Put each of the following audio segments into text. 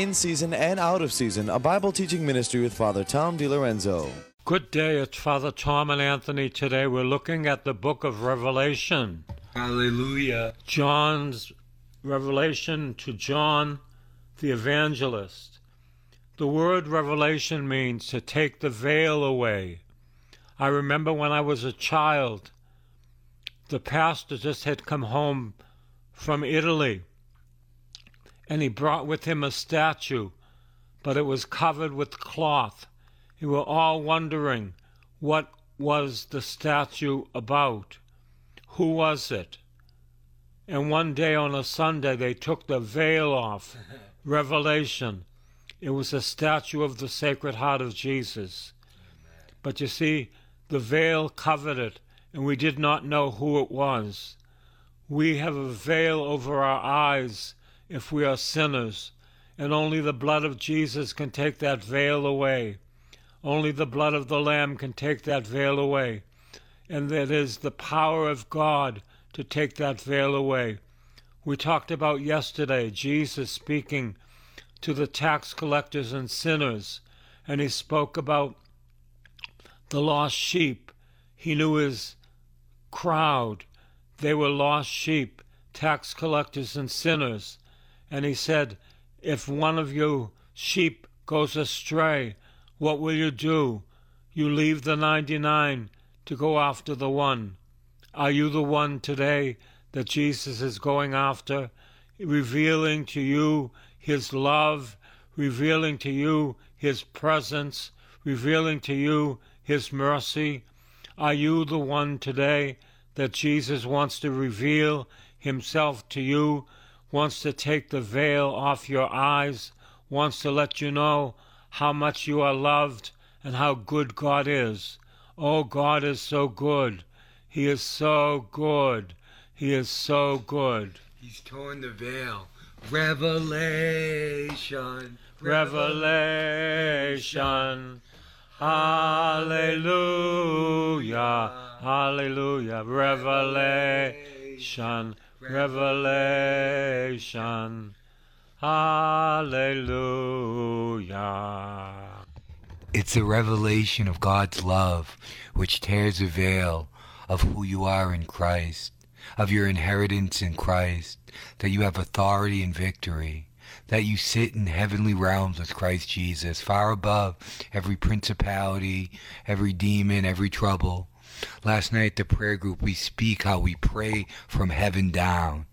in season and out of season, a Bible teaching ministry with Father Tom DiLorenzo. Good day, it's Father Tom and Anthony. Today we're looking at the book of Revelation. Hallelujah. John's revelation to John the evangelist. The word revelation means to take the veil away. I remember when I was a child, the pastor just had come home from Italy and he brought with him a statue, but it was covered with cloth. We were all wondering what was the statue about? Who was it? And one day on a Sunday, they took the veil off. Revelation. It was a statue of the Sacred Heart of Jesus. But you see, the veil covered it, and we did not know who it was. We have a veil over our eyes if we are sinners, and only the blood of Jesus can take that veil away. Only the blood of the Lamb can take that veil away. And it is the power of God to take that veil away. We talked about yesterday Jesus speaking to the tax collectors and sinners, and he spoke about the lost sheep. He knew his crowd. They were lost sheep, tax collectors and sinners. And he said, If one of you sheep goes astray, what will you do? You leave the 99 to go after the one. Are you the one today that Jesus is going after, revealing to you his love, revealing to you his presence, revealing to you his mercy? Are you the one today that Jesus wants to reveal himself to you wants to take the veil off your eyes, wants to let you know how much you are loved and how good God is. Oh, God is so good. He is so good. He is so good. He's torn the veil. Revelation. Revelation. Hallelujah. Hallelujah. Revelation. Revelation. Hallelujah. It's a revelation of God's love which tears the veil of who you are in Christ, of your inheritance in Christ, that you have authority and victory, that you sit in heavenly realms with Christ Jesus, far above every principality, every demon, every trouble. Last night the prayer group, we speak how we pray from heaven down.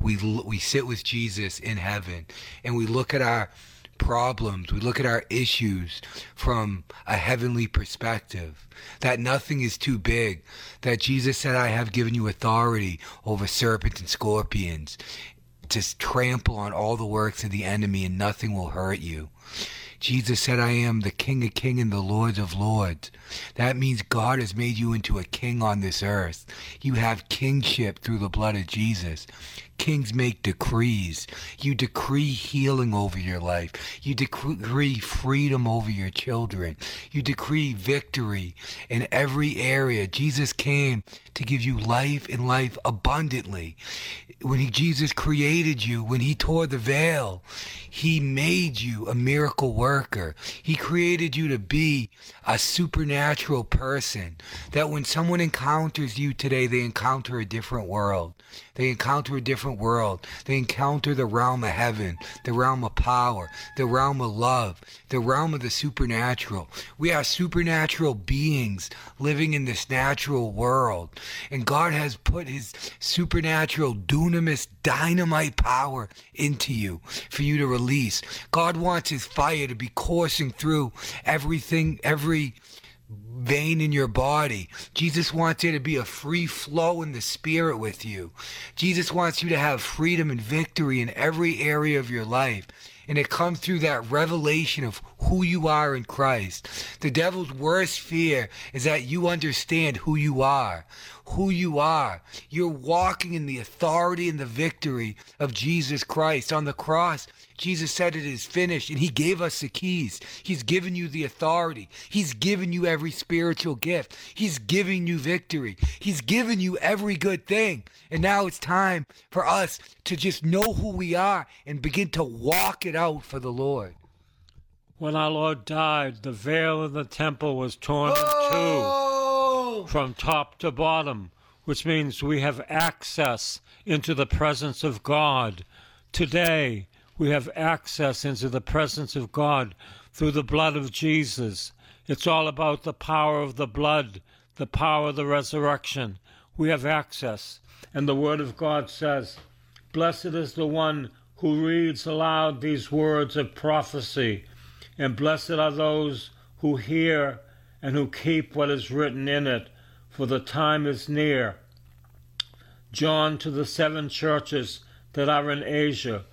We, we sit with Jesus in heaven and we look at our problems, we look at our issues from a heavenly perspective. That nothing is too big. That Jesus said, I have given you authority over serpents and scorpions to trample on all the works of the enemy and nothing will hurt you. Jesus said, I am the King of Kings and the Lord of Lords. That means God has made you into a king on this earth. You have kingship through the blood of Jesus. Kings make decrees. You decree healing over your life. You decree freedom over your children. You decree victory in every area. Jesus came to give you life and life abundantly. When he, Jesus created you, when he tore the veil, he made you a miracle worker. He created you to be a supernatural person. That when someone encounters you today, they encounter a different world. They encounter a different world. They encounter the realm of heaven, the realm of power, the realm of love, the realm of the supernatural. We are supernatural beings living in this natural world. And God has put his supernatural dunamis dynamite power into you for you to release. God wants his fire to be coursing through everything, every vein in your body. Jesus wants there to be a free flow in the spirit with you. Jesus wants you to have freedom and victory in every area of your life. And it comes through that revelation of who you are in Christ. The devil's worst fear is that you understand who you are. Who you are. You're walking in the authority and the victory of Jesus Christ. On the cross, Jesus said it is finished, and He gave us the keys. He's given you the authority. He's given you every spiritual gift. He's giving you victory. He's given you every good thing. And now it's time for us to just know who we are and begin to walk it out for the Lord. When our Lord died, the veil in the temple was torn in two from top to bottom, which means we have access into the presence of God. Today, we have access into the presence of God through the blood of Jesus. It's all about the power of the blood, the power of the resurrection. We have access. And the Word of God says, Blessed is the one who reads aloud these words of prophecy and blessed are those who hear and who keep what is written in it, for the time is near. John to the seven churches that are in Asia,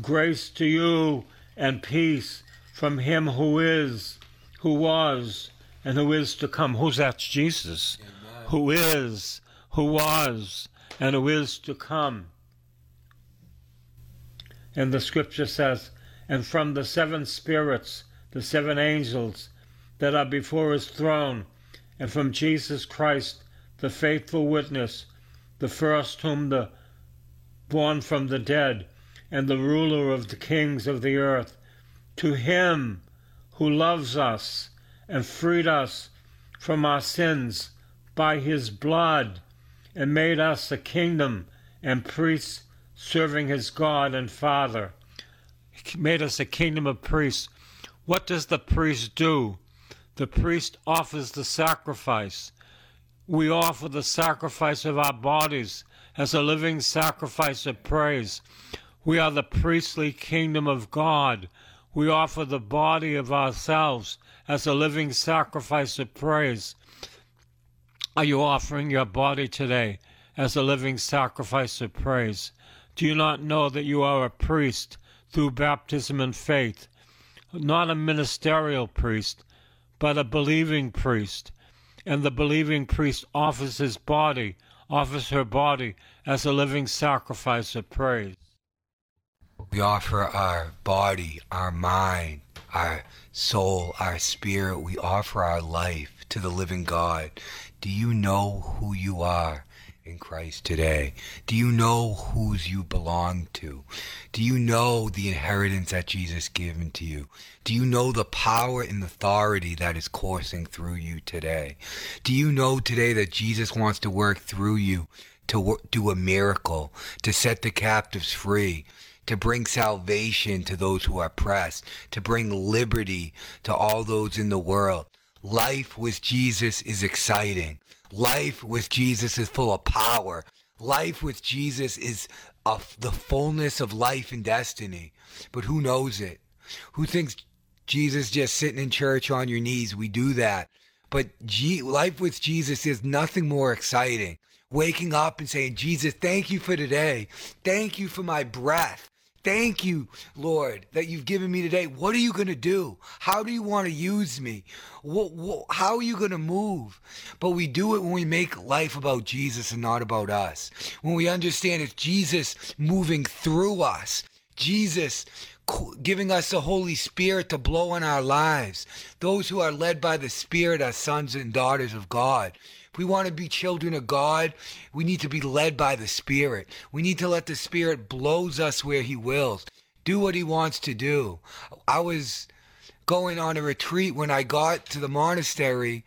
grace to you and peace from him who is, who was, and who is to come. Who's that? Jesus? Amen. Who is, who was, and who is to come. And the scripture says, and from the seven spirits, the seven angels that are before his throne, and from Jesus Christ, the faithful witness, the first whom the born from the dead, and the ruler of the kings of the earth, to him who loves us and freed us from our sins by his blood, and made us a kingdom and priests serving his God and Father. He made us a kingdom of priests. What does the priest do? The priest offers the sacrifice. We offer the sacrifice of our bodies as a living sacrifice of praise. We are the priestly kingdom of God. We offer the body of ourselves as a living sacrifice of praise. Are you offering your body today as a living sacrifice of praise? Do you not know that you are a priest through baptism and faith? Not a ministerial priest, but a believing priest. And the believing priest offers his body, offers her body as a living sacrifice of praise. We offer our body, our mind, our soul, our spirit. We offer our life to the living God. Do you know who you are? in Christ today? Do you know whose you belong to? Do you know the inheritance that Jesus given to you? Do you know the power and authority that is coursing through you today? Do you know today that Jesus wants to work through you to do a miracle, to set the captives free, to bring salvation to those who are oppressed, to bring liberty to all those in the world? Life with Jesus is exciting. Life with Jesus is full of power. Life with Jesus is of the fullness of life and destiny. But who knows it? Who thinks Jesus just sitting in church on your knees? We do that. But G- life with Jesus is nothing more exciting. Waking up and saying, Jesus, thank you for today. Thank you for my breath. Thank you, Lord, that you've given me today. What are you going to do? How do you want to use me? What, what, how are you going to move? But we do it when we make life about Jesus and not about us. When we understand it's Jesus moving through us, Jesus giving us the Holy Spirit to blow on our lives. Those who are led by the Spirit are sons and daughters of God we want to be children of God, we need to be led by the Spirit. We need to let the Spirit blows us where He wills, do what He wants to do. I was going on a retreat when I got to the monastery.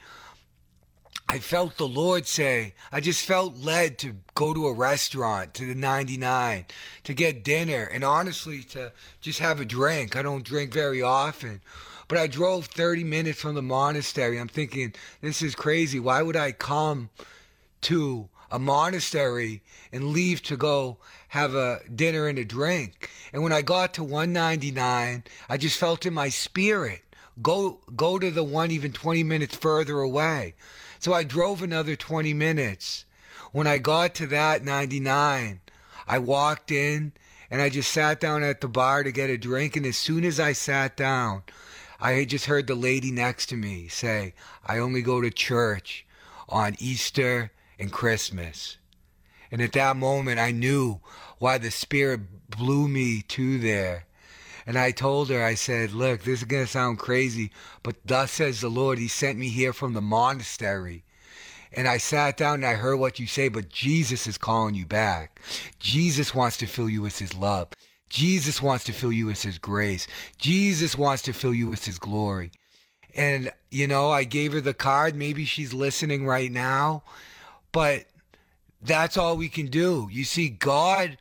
I felt the Lord say, I just felt led to go to a restaurant, to the 99, to get dinner, and honestly, to just have a drink. I don't drink very often. But I drove 30 minutes from the monastery. I'm thinking, this is crazy. Why would I come to a monastery and leave to go have a dinner and a drink? And when I got to 199, I just felt in my spirit, go go to the one even 20 minutes further away. So I drove another 20 minutes. When I got to that 99, I walked in and I just sat down at the bar to get a drink. And as soon as I sat down, I had just heard the lady next to me say, I only go to church on Easter and Christmas. And at that moment, I knew why the Spirit blew me to there. And I told her, I said, Look, this is going to sound crazy, but thus says the Lord, He sent me here from the monastery. And I sat down and I heard what you say, but Jesus is calling you back. Jesus wants to fill you with His love. Jesus wants to fill you with His grace. Jesus wants to fill you with His glory. And, you know, I gave her the card. Maybe she's listening right now, but that's all we can do. You see, God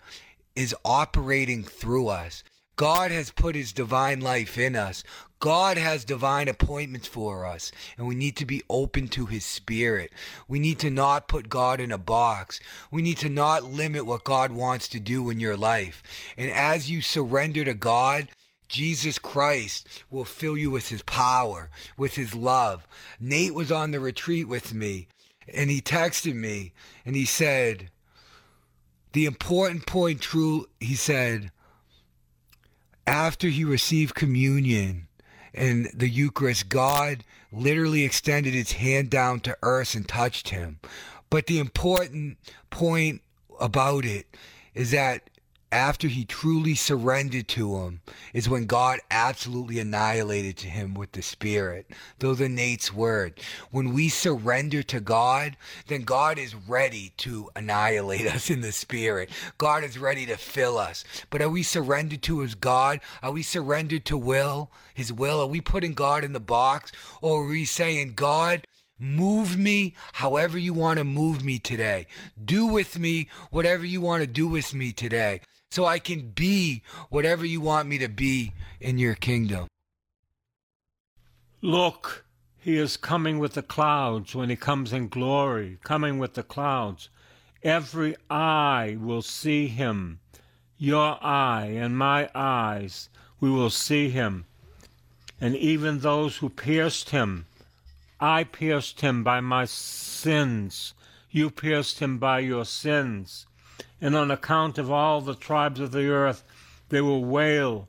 is operating through us. God has put his divine life in us. God has divine appointments for us, and we need to be open to his spirit. We need to not put God in a box. We need to not limit what God wants to do in your life. And as you surrender to God, Jesus Christ will fill you with his power, with his love. Nate was on the retreat with me, and he texted me, and he said, the important point, true, he said, after he received communion and the Eucharist, God literally extended his hand down to earth and touched him. But the important point about it is that after he truly surrendered to him is when God absolutely annihilated to him with the Spirit. Those are Nate's word. When we surrender to God, then God is ready to annihilate us in the Spirit. God is ready to fill us. But are we surrendered to his God? Are we surrendered to will, his will? Are we putting God in the box? Or are we saying, God, Move me however you want to move me today. Do with me whatever you want to do with me today so I can be whatever you want me to be in your kingdom. Look, he is coming with the clouds when he comes in glory, coming with the clouds. Every eye will see him. Your eye and my eyes, we will see him. And even those who pierced him, I pierced him by my sins. You pierced him by your sins and on account of all the tribes of the earth they will wail.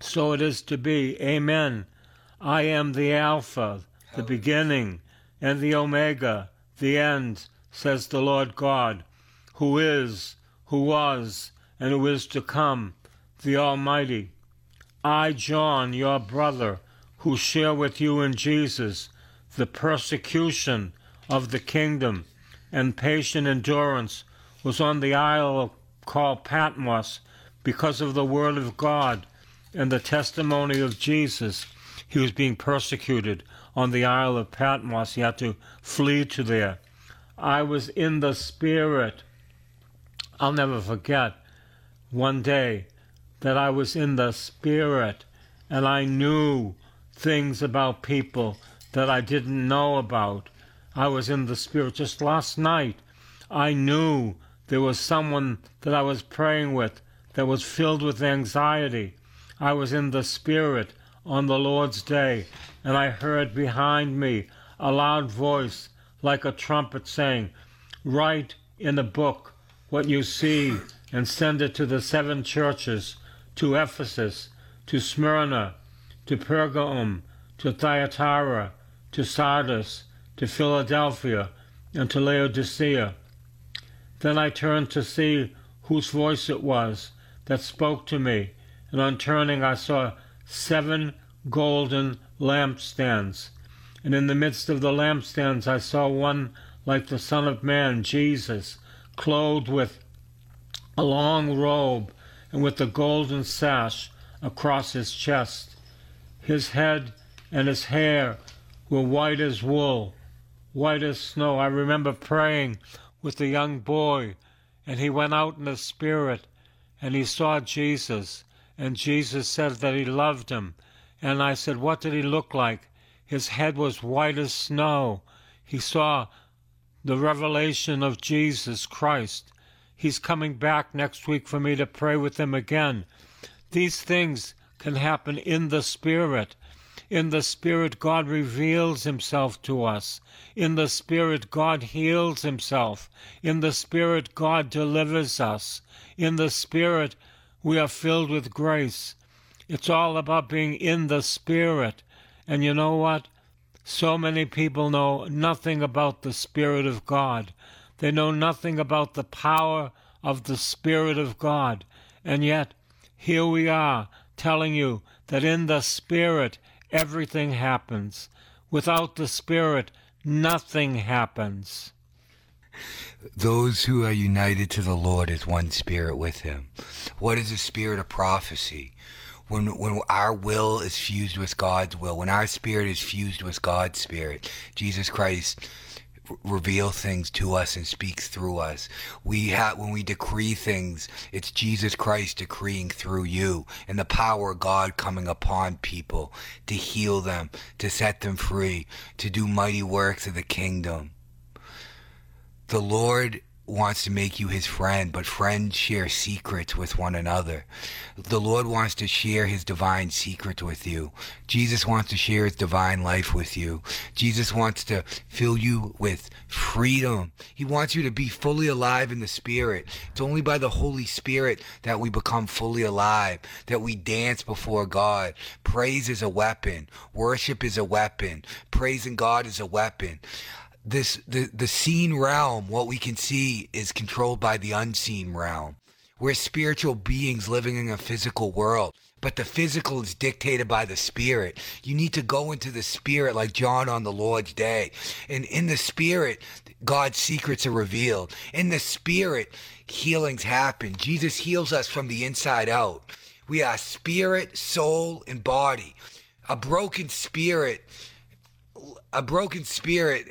So it is to be. Amen. I am the Alpha, the beginning, and the Omega, the end, says the Lord God, who is, who was, and who is to come, the Almighty. I, John, your brother, who share with you in Jesus the persecution of the kingdom and patient endurance was on the isle called Patmos because of the word of God and the testimony of Jesus. He was being persecuted on the Isle of Patmos. He had to flee to there. I was in the Spirit. I'll never forget one day that I was in the Spirit and I knew things about people that I didn't know about. I was in the Spirit just last night. I knew there was someone that I was praying with that was filled with anxiety. I was in the Spirit on the Lord's day, and I heard behind me a loud voice like a trumpet saying, Write in a book what you see and send it to the seven churches to Ephesus, to Smyrna, to Pergamum, to Thyatira, to Sardis, to Philadelphia, and to Laodicea. Then I turned to see whose voice it was that spoke to me, and on turning I saw seven golden lampstands. And in the midst of the lampstands I saw one like the Son of Man, Jesus, clothed with a long robe and with a golden sash across his chest. His head and his hair were white as wool, white as snow. I remember praying with the young boy, and he went out in the Spirit, and he saw Jesus, and Jesus said that he loved him. And I said, What did he look like? His head was white as snow. He saw the revelation of Jesus Christ. He's coming back next week for me to pray with him again. These things can happen in the Spirit. In the Spirit, God reveals Himself to us. In the Spirit, God heals Himself. In the Spirit, God delivers us. In the Spirit, we are filled with grace. It's all about being in the Spirit. And you know what? So many people know nothing about the Spirit of God. They know nothing about the power of the Spirit of God. And yet, here we are telling you that in the Spirit everything happens. Without the Spirit, nothing happens. Those who are united to the Lord is one spirit with him. What is the spirit of prophecy? When, when our will is fused with God's will, when our spirit is fused with God's spirit, Jesus Christ reveal things to us and speaks through us. We have when we decree things, it's Jesus Christ decreeing through you and the power of God coming upon people to heal them, to set them free, to do mighty works of the kingdom. The Lord wants to make you his friend, but friends share secrets with one another. The Lord wants to share his divine secrets with you. Jesus wants to share his divine life with you. Jesus wants to fill you with freedom. He wants you to be fully alive in the Spirit. It's only by the Holy Spirit that we become fully alive, that we dance before God. Praise is a weapon. Worship is a weapon. Praising God is a weapon this the the seen realm what we can see is controlled by the unseen realm. We're spiritual beings living in a physical world but the physical is dictated by the spirit. You need to go into the spirit like john on the lord's day. And in the spirit god's secrets are revealed. In the spirit healings happen. Jesus heals us from the inside out. We are spirit soul and body. A broken spirit a broken spirit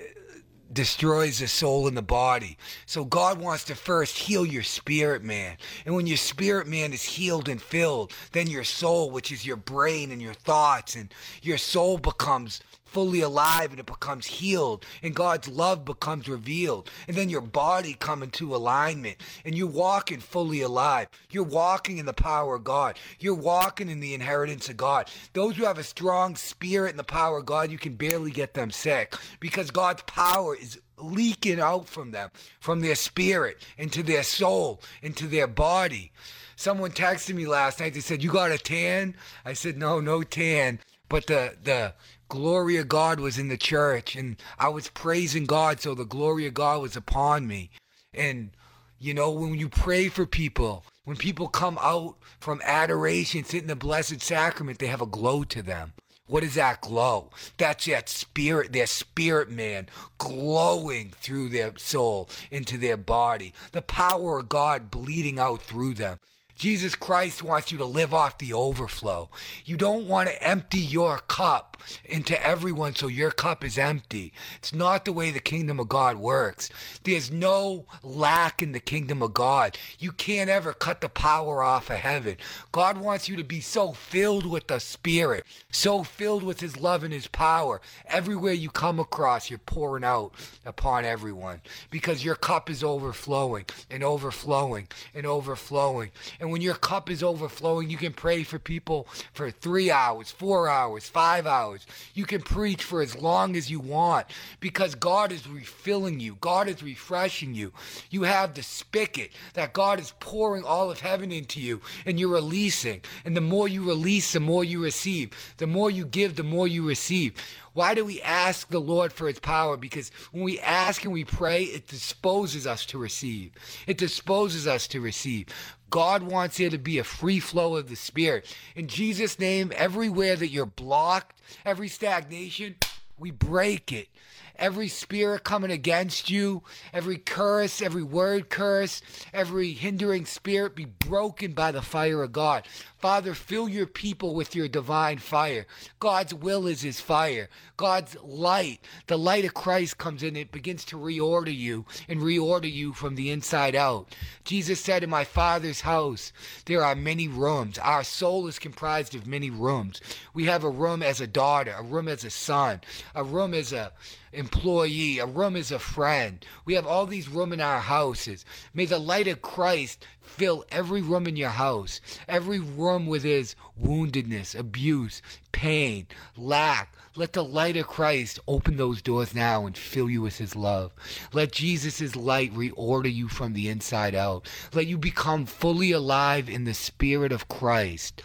destroys the soul and the body. So God wants to first heal your spirit man. And when your spirit man is healed and filled, then your soul, which is your brain and your thoughts, and your soul becomes fully alive and it becomes healed and God's love becomes revealed and then your body come into alignment and you're walking fully alive. You're walking in the power of God. You're walking in the inheritance of God. Those who have a strong spirit and the power of God, you can barely get them sick because God's power is leaking out from them, from their spirit into their soul, into their body. Someone texted me last night. They said, "You got a tan?" I said, "No, no tan." But the the glory of God was in the church and I was praising God so the glory of God was upon me. And you know, when you pray for people, when people come out from adoration, sit in the blessed sacrament, they have a glow to them. What is that glow? That's that spirit, their spirit man glowing through their soul into their body. The power of God bleeding out through them. Jesus Christ wants you to live off the overflow. You don't want to empty your cup into everyone so your cup is empty. It's not the way the kingdom of God works. There's no lack in the kingdom of God. You can't ever cut the power off of heaven. God wants you to be so filled with the Spirit, so filled with His love and His power. Everywhere you come across, you're pouring out upon everyone because your cup is overflowing and overflowing and overflowing. And when your cup is overflowing, you can pray for people for three hours, four hours, five hours. You can preach for as long as you want because God is refilling you. God is refreshing you. You have the spigot that God is pouring all of heaven into you and you're releasing. And the more you release, the more you receive. The more you give, the more you receive. Why do we ask the Lord for his power? Because when we ask and we pray, it disposes us to receive. It disposes us to receive. God wants there to be a free flow of the Spirit. In Jesus' name, everywhere that you're blocked, every stagnation, we break it every spirit coming against you, every curse, every word curse, every hindering spirit be broken by the fire of God. Father, fill your people with your divine fire. God's will is his fire. God's light, the light of Christ comes in, it begins to reorder you and reorder you from the inside out. Jesus said, In my Father's house, there are many rooms. Our soul is comprised of many rooms. We have a room as a daughter, a room as a son, a room as a employee, a room as a friend. We have all these rooms in our houses. May the light of Christ fill every room in your house, every room with his woundedness, abuse, pain, lack. Let the light of Christ open those doors now and fill you with his love. Let Jesus' light reorder you from the inside out. Let you become fully alive in the Spirit of Christ.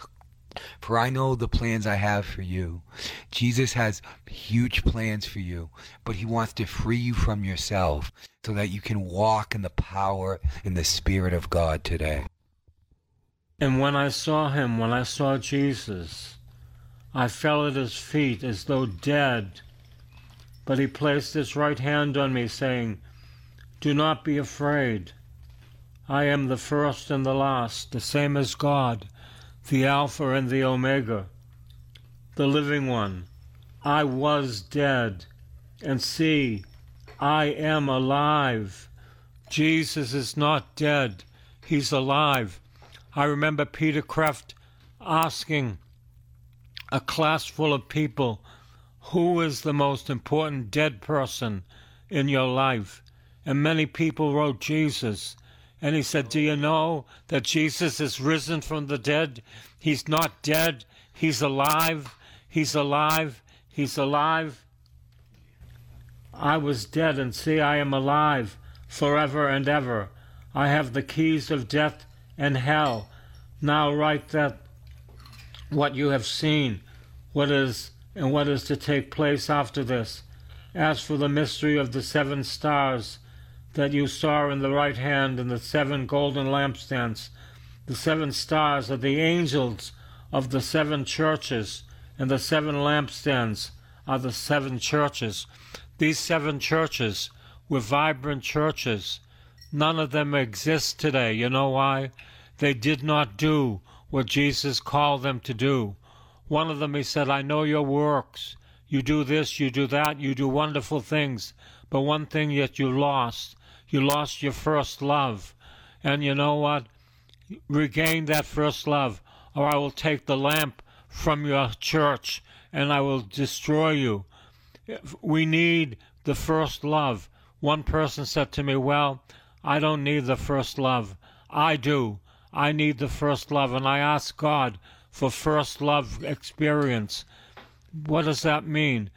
For I know the plans I have for you. Jesus has huge plans for you, but he wants to free you from yourself so that you can walk in the power and the Spirit of God today. And when I saw him, when I saw Jesus, I fell at his feet as though dead. But he placed his right hand on me, saying, Do not be afraid. I am the first and the last, the same as God, the Alpha and the Omega, the living one. I was dead, and see, I am alive. Jesus is not dead, he's alive. I remember Peter Kreeft asking a class full of people, Who is the most important dead person in your life? And many people wrote Jesus. And he said, Do you know that Jesus is risen from the dead? He's not dead, he's alive, he's alive, he's alive. I was dead, and see, I am alive forever and ever. I have the keys of death and hell. Now write that what you have seen, what is and what is to take place after this. As for the mystery of the seven stars that you saw in the right hand and the seven golden lampstands, the seven stars are the angels of the seven churches, and the seven lampstands are the seven churches. These seven churches were vibrant churches. None of them exist today. You know why? They did not do what Jesus called them to do. One of them, he said, I know your works. You do this, you do that, you do wonderful things. But one thing yet you lost. You lost your first love. And you know what? Regain that first love, or I will take the lamp from your church and I will destroy you. We need the first love. One person said to me, Well, I don't need the first love. I do. I need the first love, and I ask God for first love experience. What does that mean?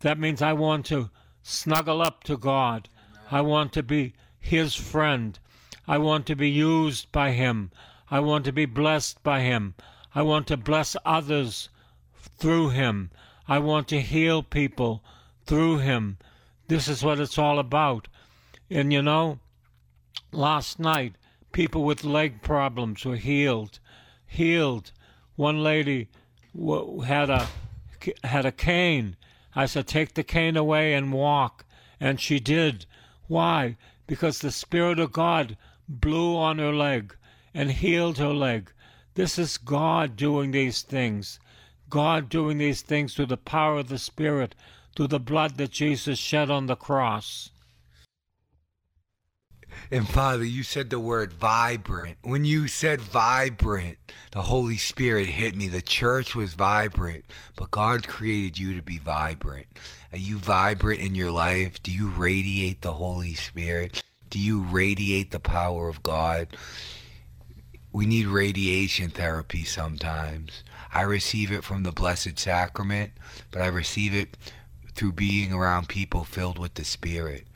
That means I want to snuggle up to God. I want to be His friend. I want to be used by Him. I want to be blessed by Him. I want to bless others through Him. I want to heal people through Him. This is what it's all about. And you know, last night People with leg problems were healed. Healed. One lady had a had a cane. I said, "Take the cane away and walk," and she did. Why? Because the Spirit of God blew on her leg and healed her leg. This is God doing these things. God doing these things through the power of the Spirit, through the blood that Jesus shed on the cross. And Father, you said the word vibrant. When you said vibrant, the Holy Spirit hit me. The church was vibrant, but God created you to be vibrant. Are you vibrant in your life? Do you radiate the Holy Spirit? Do you radiate the power of God? We need radiation therapy sometimes. I receive it from the Blessed Sacrament, but I receive it through being around people filled with the Spirit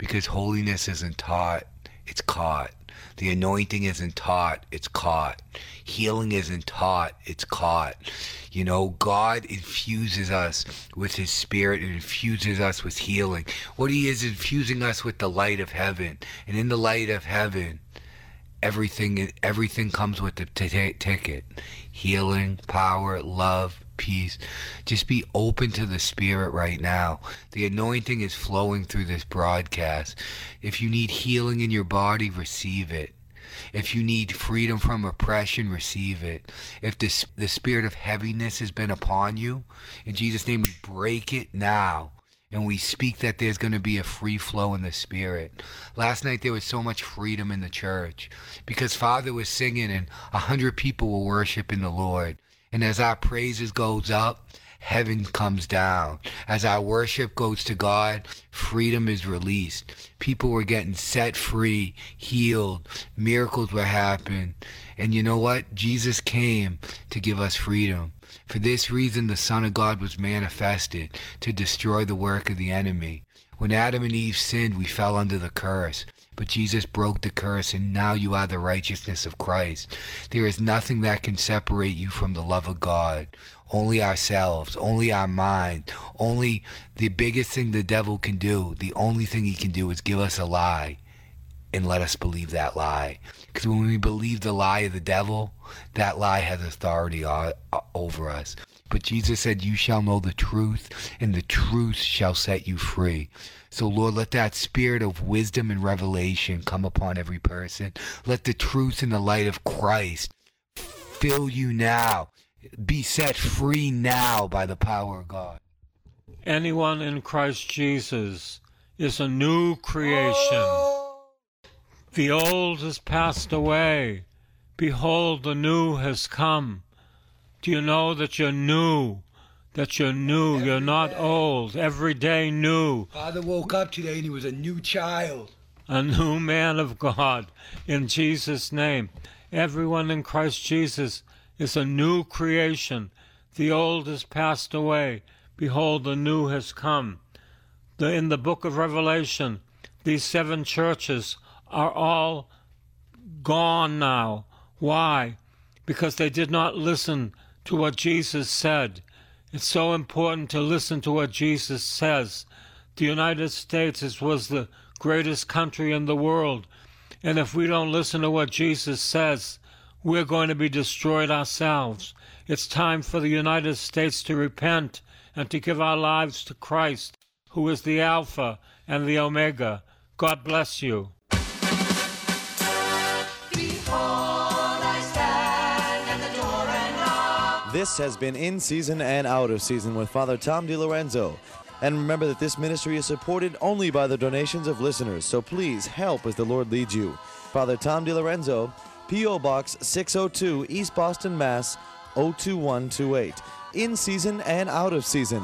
because holiness isn't taught, it's caught. The anointing isn't taught, it's caught. Healing isn't taught, it's caught. You know, God infuses us with His Spirit and infuses us with healing. What He is infusing us with the light of heaven. And in the light of heaven, everything everything comes with the t- ticket healing power love peace. Just be open to the Spirit right now. The anointing is flowing through this broadcast. If you need healing in your body, receive it. If you need freedom from oppression, receive it. If this, the spirit of heaviness has been upon you, in Jesus' name, we break it now. And we speak that there's going to be a free flow in the spirit. Last night there was so much freedom in the church because Father was singing and a hundred people were worshiping the Lord. And as our praises goes up, heaven comes down. As our worship goes to God, freedom is released. People were getting set free, healed, miracles were happening. And you know what? Jesus came to give us freedom. For this reason, the Son of God was manifested to destroy the work of the enemy. When Adam and Eve sinned, we fell under the curse. But Jesus broke the curse, and now you are the righteousness of Christ. There is nothing that can separate you from the love of God. Only ourselves, only our mind, only the biggest thing the devil can do, the only thing he can do is give us a lie and let us believe that lie. Because when we believe the lie of the devil, that lie has authority over us. But Jesus said, You shall know the truth, and the truth shall set you free. So, Lord, let that spirit of wisdom and revelation come upon every person. Let the truth and the light of Christ fill you now. Be set free now by the power of God. Anyone in Christ Jesus is a new creation. The old has passed away. Behold, the new has come. Do you know that you're new? That you're new. Every you're not day. old. Every day new. Father woke up today and he was a new child. A new man of God. In Jesus' name. Everyone in Christ Jesus is a new creation. The old has passed away. Behold, the new has come. The, in the book of Revelation, these seven churches are all gone now. Why? Because they did not listen to what Jesus said. It's so important to listen to what Jesus says. The United States was the greatest country in the world. And if we don't listen to what Jesus says, we're going to be destroyed ourselves. It's time for the United States to repent and to give our lives to Christ, who is the Alpha and the Omega. God bless you. This has been In Season and Out of Season with Father Tom DiLorenzo. And remember that this ministry is supported only by the donations of listeners, so please help as the Lord leads you. Father Tom DiLorenzo, P.O. Box 602, East Boston, Mass. 02128. In season and out of season.